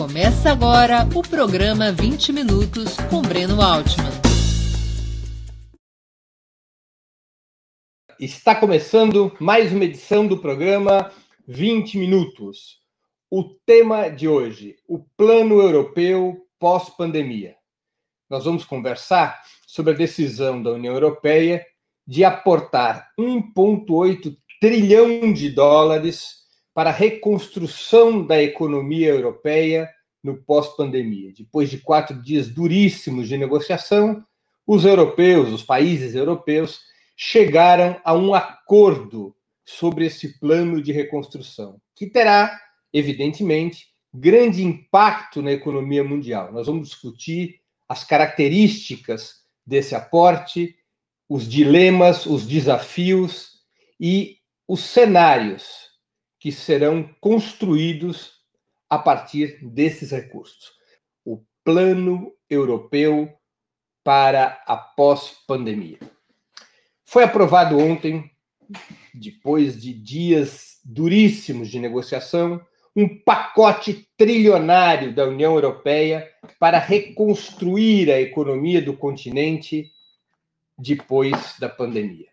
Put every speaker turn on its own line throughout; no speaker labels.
Começa agora o programa 20 Minutos com Breno Altman.
Está começando mais uma edição do programa 20 Minutos. O tema de hoje: o Plano Europeu pós-pandemia. Nós vamos conversar sobre a decisão da União Europeia de aportar 1,8 trilhão de dólares para a reconstrução da economia europeia no pós-pandemia. Depois de quatro dias duríssimos de negociação, os europeus, os países europeus, chegaram a um acordo sobre esse plano de reconstrução, que terá, evidentemente, grande impacto na economia mundial. Nós vamos discutir as características desse aporte, os dilemas, os desafios e os cenários que serão construídos a partir desses recursos. O Plano Europeu para a pós-pandemia. Foi aprovado ontem, depois de dias duríssimos de negociação, um pacote trilionário da União Europeia para reconstruir a economia do continente depois da pandemia.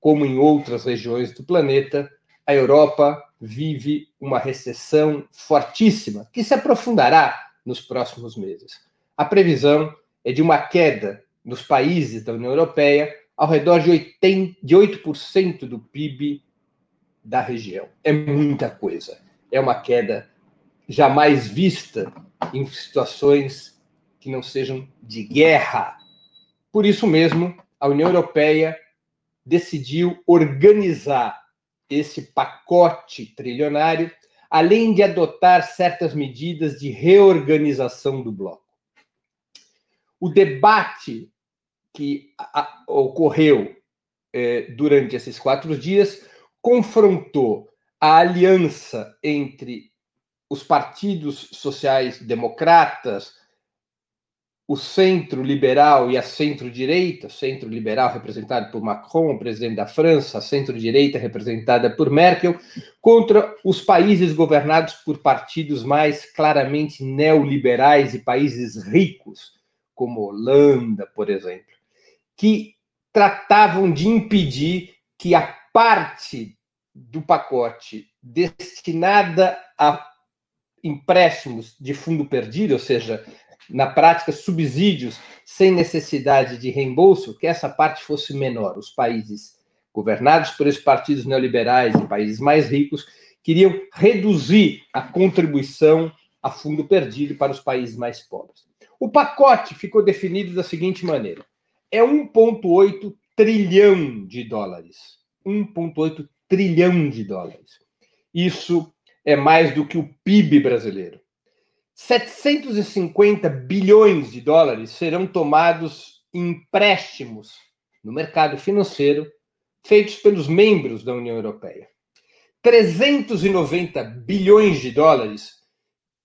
Como em outras regiões do planeta, a Europa vive uma recessão fortíssima, que se aprofundará nos próximos meses. A previsão é de uma queda nos países da União Europeia ao redor de, 8, de 8% do PIB da região. É muita coisa. É uma queda jamais vista em situações que não sejam de guerra. Por isso mesmo, a União Europeia decidiu organizar esse pacote trilionário, além de adotar certas medidas de reorganização do bloco. O debate que ocorreu eh, durante esses quatro dias confrontou a aliança entre os partidos sociais democratas, o centro liberal e a centro-direita, centro liberal representado por Macron, presidente da França, centro-direita representada por Merkel, contra os países governados por partidos mais claramente neoliberais e países ricos, como Holanda, por exemplo, que tratavam de impedir que a parte do pacote destinada a empréstimos de fundo perdido, ou seja, na prática, subsídios sem necessidade de reembolso, que essa parte fosse menor. Os países governados por esses partidos neoliberais e países mais ricos queriam reduzir a contribuição a fundo perdido para os países mais pobres. O pacote ficou definido da seguinte maneira: é 1,8 trilhão de dólares. 1,8 trilhão de dólares. Isso é mais do que o PIB brasileiro. 750 bilhões de dólares serão tomados em empréstimos no mercado financeiro feitos pelos membros da União Europeia. 390 bilhões de dólares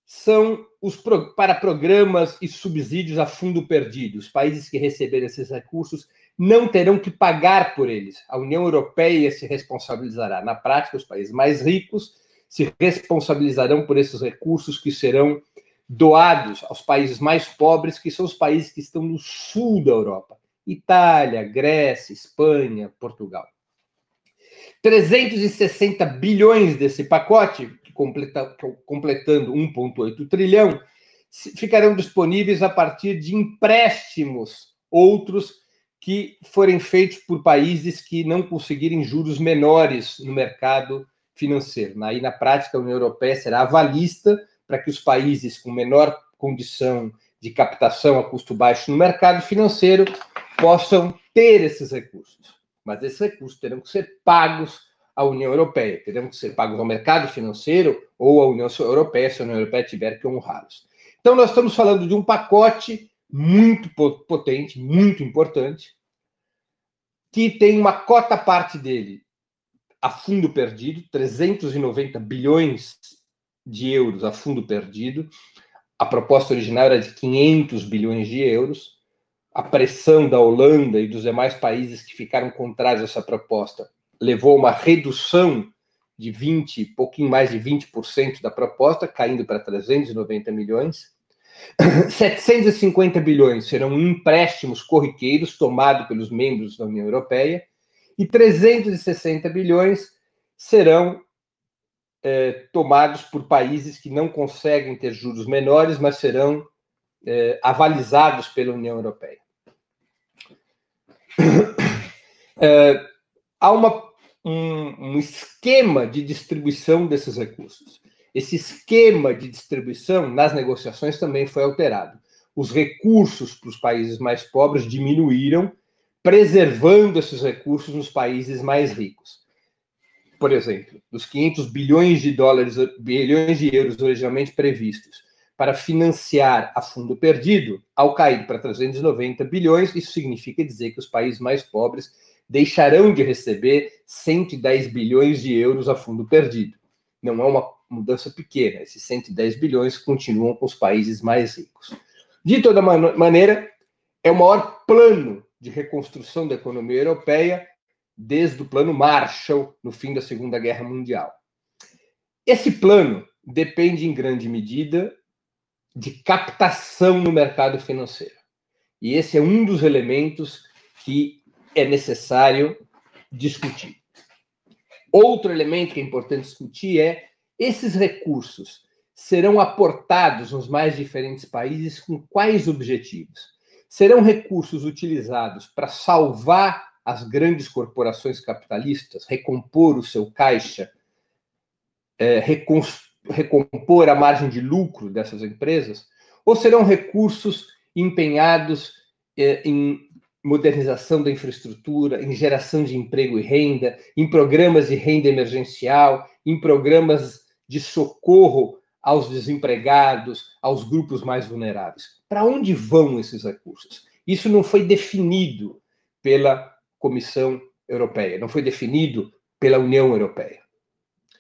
são os pro, para programas e subsídios a fundo perdido. Os países que receberem esses recursos não terão que pagar por eles. A União Europeia se responsabilizará. Na prática, os países mais ricos se responsabilizarão por esses recursos que serão doados aos países mais pobres, que são os países que estão no sul da Europa: Itália, Grécia, Espanha, Portugal. 360 bilhões desse pacote, completa, completando 1,8 trilhão, ficarão disponíveis a partir de empréstimos outros que forem feitos por países que não conseguirem juros menores no mercado financeiro. Aí, na prática, a União Europeia será avalista para que os países com menor condição de captação a custo baixo no mercado financeiro possam ter esses recursos. Mas esses recursos terão que ser pagos à União Europeia, terão que ser pagos ao mercado financeiro ou à União Europeia, se a União Europeia tiver que honrá-los. Então, nós estamos falando de um pacote muito potente, muito importante, que tem uma cota parte dele a fundo perdido, 390 bilhões de euros a fundo perdido. A proposta original era de 500 bilhões de euros. A pressão da Holanda e dos demais países que ficaram contrários a essa proposta levou a uma redução de 20, pouquinho mais de 20% da proposta, caindo para 390 milhões. 750 bilhões serão empréstimos corriqueiros tomados pelos membros da União Europeia e 360 bilhões serão é, tomados por países que não conseguem ter juros menores, mas serão é, avalizados pela União Europeia. É, há uma, um, um esquema de distribuição desses recursos. Esse esquema de distribuição nas negociações também foi alterado. Os recursos para os países mais pobres diminuíram, preservando esses recursos nos países mais ricos. Por exemplo, dos 500 bilhões de dólares, bilhões de euros originalmente previstos para financiar a fundo perdido, ao cair para 390 bilhões, isso significa dizer que os países mais pobres deixarão de receber 110 bilhões de euros a fundo perdido. Não é uma mudança pequena. Esses 110 bilhões continuam com os países mais ricos. De toda man maneira, é o maior plano de reconstrução da economia europeia desde o plano Marshall no fim da Segunda Guerra Mundial. Esse plano depende em grande medida de captação no mercado financeiro. E esse é um dos elementos que é necessário discutir. Outro elemento que é importante discutir é esses recursos serão aportados nos mais diferentes países com quais objetivos? Serão recursos utilizados para salvar as grandes corporações capitalistas, recompor o seu caixa, é, recompor a margem de lucro dessas empresas? Ou serão recursos empenhados é, em modernização da infraestrutura, em geração de emprego e renda, em programas de renda emergencial, em programas de socorro aos desempregados, aos grupos mais vulneráveis. Para onde vão esses recursos? Isso não foi definido pela Comissão Europeia, não foi definido pela União Europeia.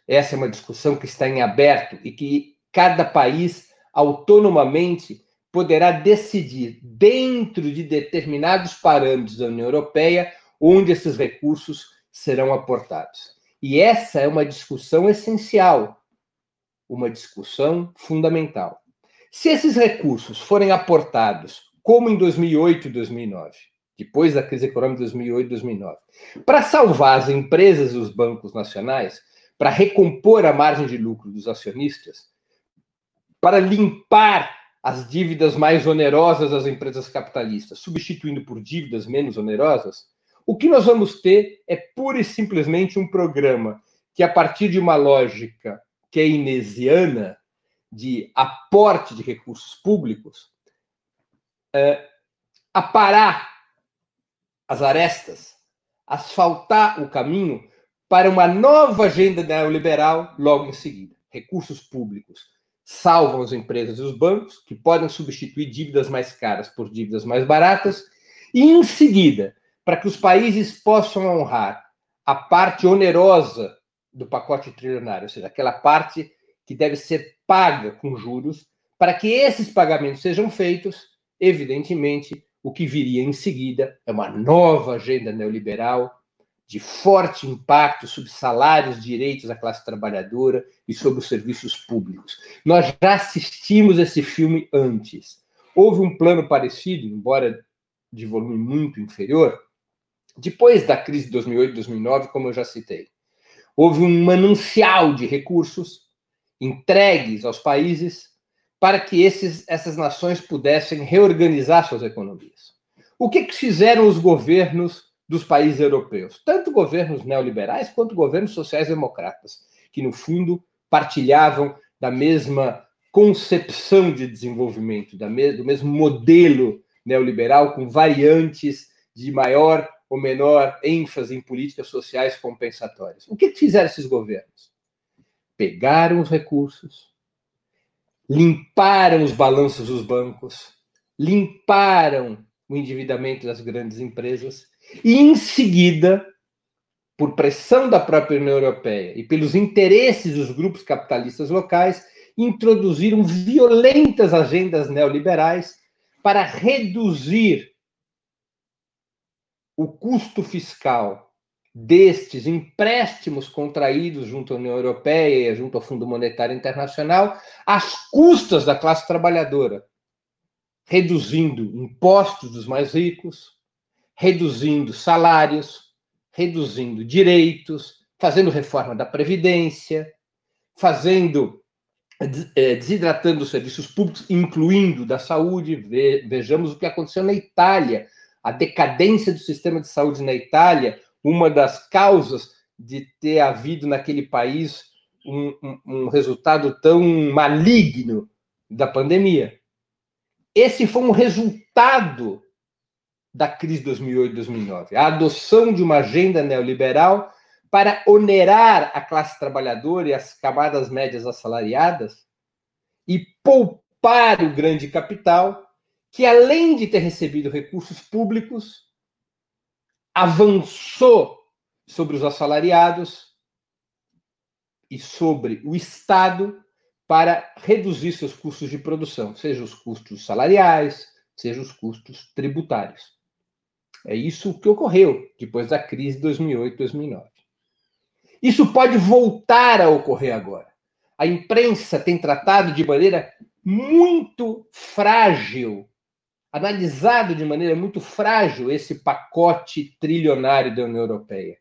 Essa é uma discussão que está em aberto e que cada país autonomamente poderá decidir, dentro de determinados parâmetros da União Europeia, onde esses recursos serão aportados. E essa é uma discussão essencial uma discussão fundamental. Se esses recursos forem aportados, como em 2008 e 2009, depois da crise econômica de 2008 e 2009, para salvar as empresas e os bancos nacionais, para recompor a margem de lucro dos acionistas, para limpar as dívidas mais onerosas das empresas capitalistas, substituindo por dívidas menos onerosas, o que nós vamos ter é pura e simplesmente um programa que, a partir de uma lógica keynesiana de aporte de recursos públicos, é, aparar as arestas, asfaltar o caminho para uma nova agenda neoliberal logo em seguida. Recursos públicos salvam as empresas e os bancos, que podem substituir dívidas mais caras por dívidas mais baratas, e em seguida, para que os países possam honrar a parte onerosa do pacote trilionário, ou seja, aquela parte que deve ser paga com juros, para que esses pagamentos sejam feitos, evidentemente, o que viria em seguida é uma nova agenda neoliberal de forte impacto sobre salários, direitos da classe trabalhadora e sobre os serviços públicos. Nós já assistimos esse filme antes. Houve um plano parecido, embora de volume muito inferior, depois da crise de 2008 2009, como eu já citei houve um manancial de recursos entregues aos países para que esses, essas nações pudessem reorganizar suas economias. O que, que fizeram os governos dos países europeus? Tanto governos neoliberais quanto governos sociais-democratas, que, no fundo, partilhavam da mesma concepção de desenvolvimento, do mesmo modelo neoliberal, com variantes de maior ou menor ênfase em políticas sociais compensatórias. O que fizeram esses governos? Pegaram os recursos, limparam os balanços dos bancos, limparam o endividamento das grandes empresas e, em seguida, por pressão da própria União Europeia e pelos interesses dos grupos capitalistas locais, introduziram violentas agendas neoliberais para reduzir o custo fiscal destes empréstimos contraídos junto à União Europeia junto ao Fundo Monetário Internacional às custas da classe trabalhadora, reduzindo impostos dos mais ricos, reduzindo salários, reduzindo direitos, fazendo reforma da Previdência, fazendo eh, desidratando os serviços públicos, incluindo da saúde. Vejamos o que aconteceu na Itália, a decadência do sistema de saúde na Itália, uma das causas de ter havido naquele país um, um, um resultado tão maligno da pandemia. Esse foi um resultado da crise de 2008-2009, a adoção de uma agenda neoliberal para onerar a classe trabalhadora e as camadas médias assalariadas e poupar o grande capital, que além de ter recebido recursos públicos, avançou sobre os assalariados e sobre o Estado para reduzir seus custos de produção, seja os custos salariais, seja os custos tributários. É isso que ocorreu depois da crise de 2008-2009. Isso pode voltar a ocorrer agora. A imprensa tem tratado de maneira muito frágil, analisado de maneira muito frágil esse pacote trilionário da União Europeia,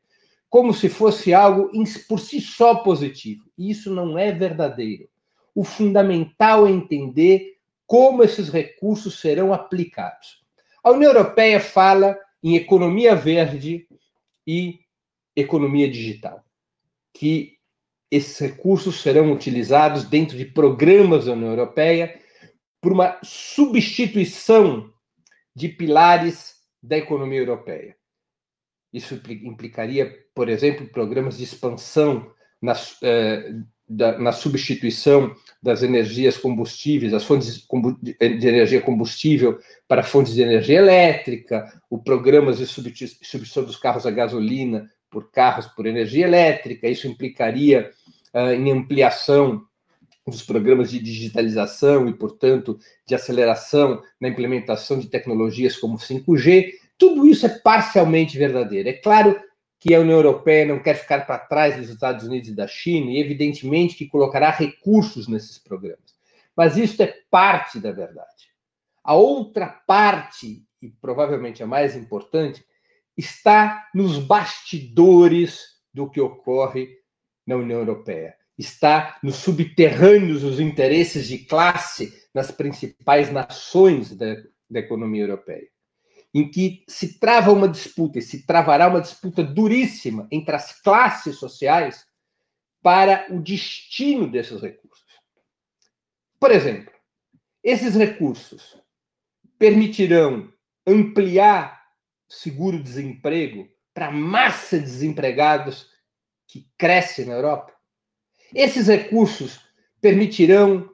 como se fosse algo por si só positivo. E isso não é verdadeiro. O fundamental é entender como esses recursos serão aplicados. A União Europeia fala em economia verde e economia digital que esses recursos serão utilizados dentro de programas da União Europeia por uma substituição de pilares da economia europeia. Isso implicaria, por exemplo, programas de expansão na, eh, da, na substituição das energias combustíveis, das fontes de, de, energia combustível para fontes de energia elétrica, o programas de substituição dos carros a gasolina por carros por energia elétrica, isso implicaria uh, em ampliação dos programas de digitalização e, portanto, de aceleração na implementação de tecnologias como 5G. Tudo isso é parcialmente verdadeiro. É claro que a União Europeia não quer ficar para trás dos Estados Unidos e da China, e evidentemente que colocará recursos nesses programas. Mas isso é parte da verdade. A outra parte, e provavelmente a mais importante, está nos bastidores do que ocorre na União Europeia. Está nos subterrâneos dos interesses de classe nas principais nações da, da economia europeia, em que se trava uma disputa, e se travará uma disputa duríssima entre as classes sociais para o destino desses recursos. Por exemplo, esses recursos permitirão ampliar seguro-desemprego para a massa de desempregados que cresce na Europa? Esses recursos permitirão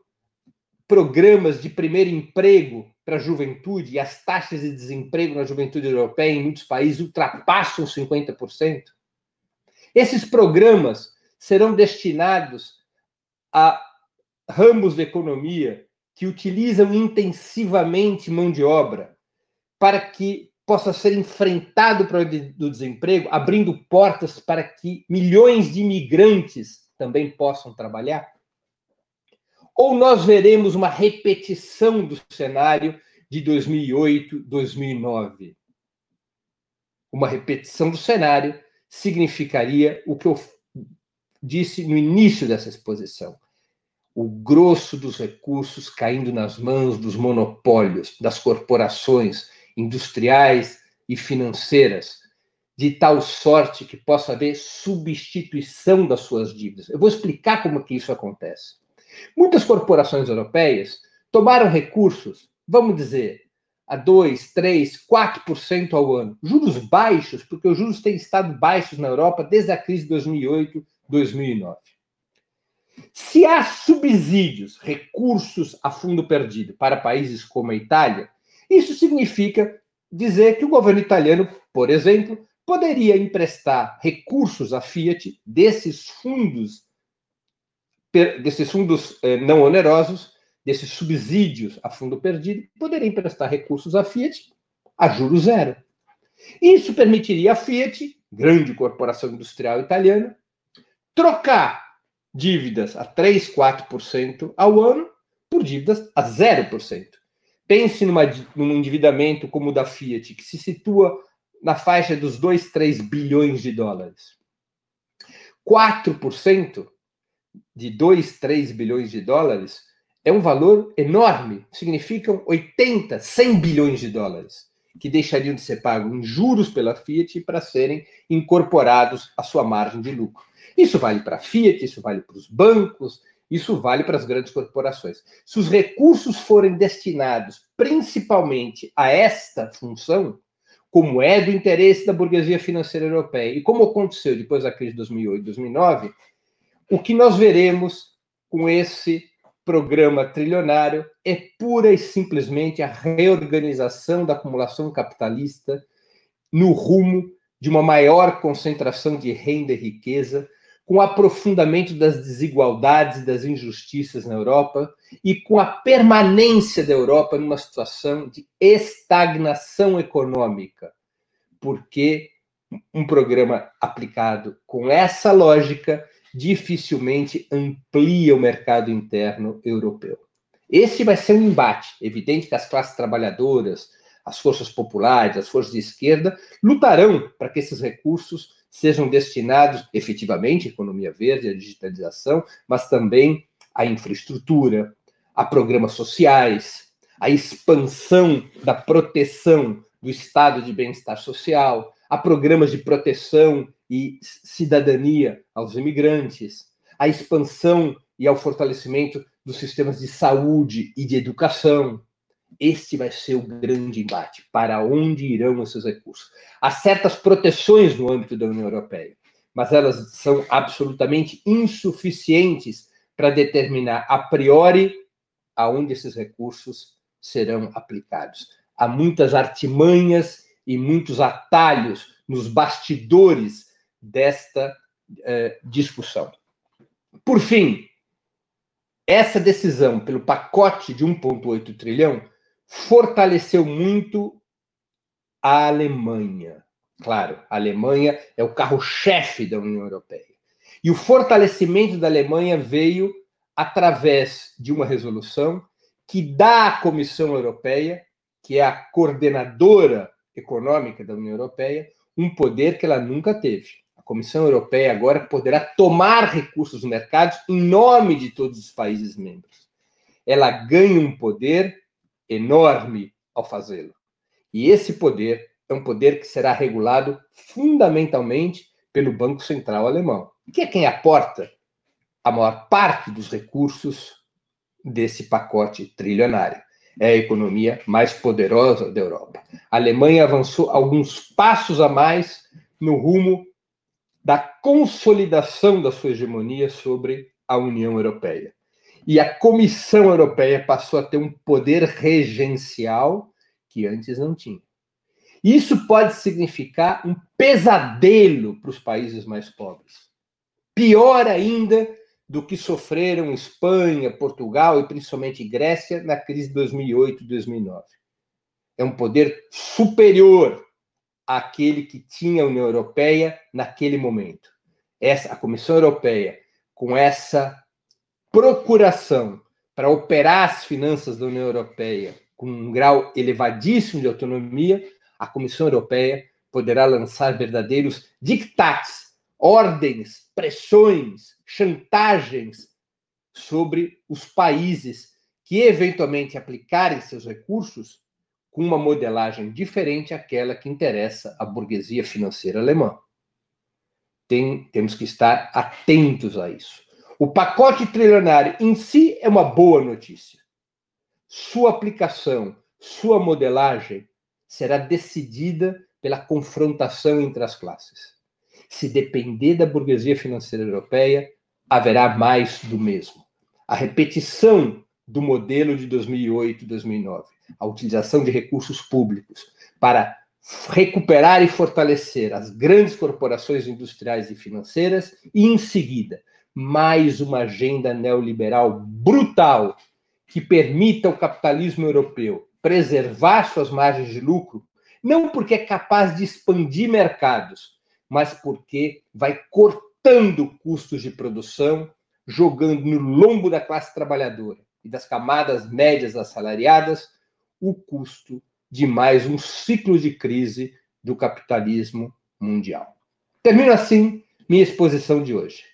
programas de primeiro emprego para a juventude e as taxas de desemprego na juventude europeia em muitos países ultrapassam 50%? Esses programas serão destinados a ramos da economia que utilizam intensivamente mão de obra para que possa ser enfrentado o problema do desemprego, abrindo portas para que milhões de imigrantes também possam trabalhar? Ou nós veremos uma repetição do cenário de 2008, 2009? Uma repetição do cenário significaria o que eu disse no início dessa exposição: o grosso dos recursos caindo nas mãos dos monopólios, das corporações, industriais e financeiras, de tal sorte que possa haver substituição das suas dívidas. Eu vou explicar como que isso acontece. Muitas corporações europeias tomaram recursos, vamos dizer, a 2, 3, 4% ao ano. Juros baixos, porque os juros têm estado baixos na Europa desde a crise de 2008, 2009. Se há subsídios, recursos a fundo perdido para países como a Itália, isso significa dizer que o governo italiano, por exemplo, poderia emprestar recursos à Fiat desses fundos desses fundos eh, não onerosos, desses subsídios a fundo perdido, poderia emprestar recursos à Fiat a juro zero. Isso permitiria à Fiat, grande corporação industrial italiana, trocar dívidas a 3, 4% ao ano por dívidas a 0%. Pense numa, num endividamento como o da Fiat, que se situa na faixa dos 2, 3 bilhões de dólares. 4% de 2, 3 bilhões de dólares é um valor enorme. Significam 80, 100 bilhões de dólares que deixariam de ser pagos em juros pela Fiat para serem incorporados à sua margem de lucro. Isso vale para a Fiat, isso vale para os bancos, isso vale para as grandes corporações. Se os recursos forem destinados principalmente a esta função, como é do interesse da burguesia financeira europeia. E como aconteceu depois da crise de 2008 e 2009, o que nós veremos com esse programa trilionário é pura e simplesmente a reorganização da acumulação capitalista no rumo de uma maior concentração de renda e riqueza, com o aprofundamento das desigualdades e das injustiças na Europa e com a permanência da Europa numa situação de estagnação econômica, porque um programa aplicado com essa lógica dificilmente amplia o mercado interno europeu. Esse vai ser um embate. Evidente que as classes trabalhadoras, as forças populares, as forças de esquerda lutarão para que esses recursos sejam destinados efetivamente à economia verde, à digitalização, mas também à infraestrutura, a programas sociais, à expansão da proteção do estado de bem-estar social, a programas de proteção e cidadania aos imigrantes, a expansão e ao fortalecimento dos sistemas de saúde e de educação. Este vai ser o grande embate. Para onde irão esses recursos? Há certas proteções no âmbito da União Europeia, mas elas são absolutamente insuficientes para determinar a priori aonde esses recursos serão aplicados. Há muitas artimanhas e muitos atalhos nos bastidores desta eh, discussão. Por fim, essa decisão pelo pacote de 1,8 trilhão fortaleceu muito a Alemanha. Claro, a Alemanha é o carro-chefe da União Europeia. E o fortalecimento da Alemanha veio através de uma resolução que dá à Comissão Europeia, que é a coordenadora econômica da União Europeia, um poder que ela nunca teve. Comissão Europeia agora poderá tomar recursos dos mercados em nome de todos os países membros. Ela ganha um poder enorme ao fazê-lo. E esse poder é um poder que será regulado fundamentalmente pelo Banco Central Alemão, que é quem aporta a maior parte dos recursos desse pacote trilionário. É a economia mais poderosa da Europa. A Alemanha avançou alguns passos a mais no rumo da consolidação da sua hegemonia sobre a União Europeia. E a Comissão Europeia passou a ter um poder regencial que antes não tinha. Isso pode significar um pesadelo para os países mais pobres. Pior ainda do que sofreram Espanha, Portugal e principalmente Grécia na crise de 2008 e 2009. É um poder superior aquele que tinha a União Europeia naquele momento. Essa a Comissão Europeia com essa procuração para operar as finanças da União Europeia com um grau elevadíssimo de autonomia, a Comissão Europeia poderá lançar verdadeiros dictates, ordens, pressões, chantagens sobre os países que eventualmente aplicarem seus recursos com uma modelagem diferente àquela que interessa à burguesia financeira alemã. Tem, temos que estar atentos a isso. O pacote trilionário em si é uma boa notícia. Sua aplicação, sua modelagem será decidida pela confrontação entre as classes. Se depender da burguesia financeira europeia, haverá mais do mesmo. A repetição do modelo de 2008 e 2009 a utilização de recursos públicos para recuperar e fortalecer as grandes corporações industriais e financeiras e, em seguida, mais uma agenda neoliberal brutal que permita ao capitalismo europeu preservar suas margens de lucro, não porque é capaz de expandir mercados,
mas porque vai cortando custos de produção, jogando no lombo da classe trabalhadora e das camadas médias assalariadas o custo de mais um ciclo de crise do capitalismo mundial. Termino assim minha exposição de hoje.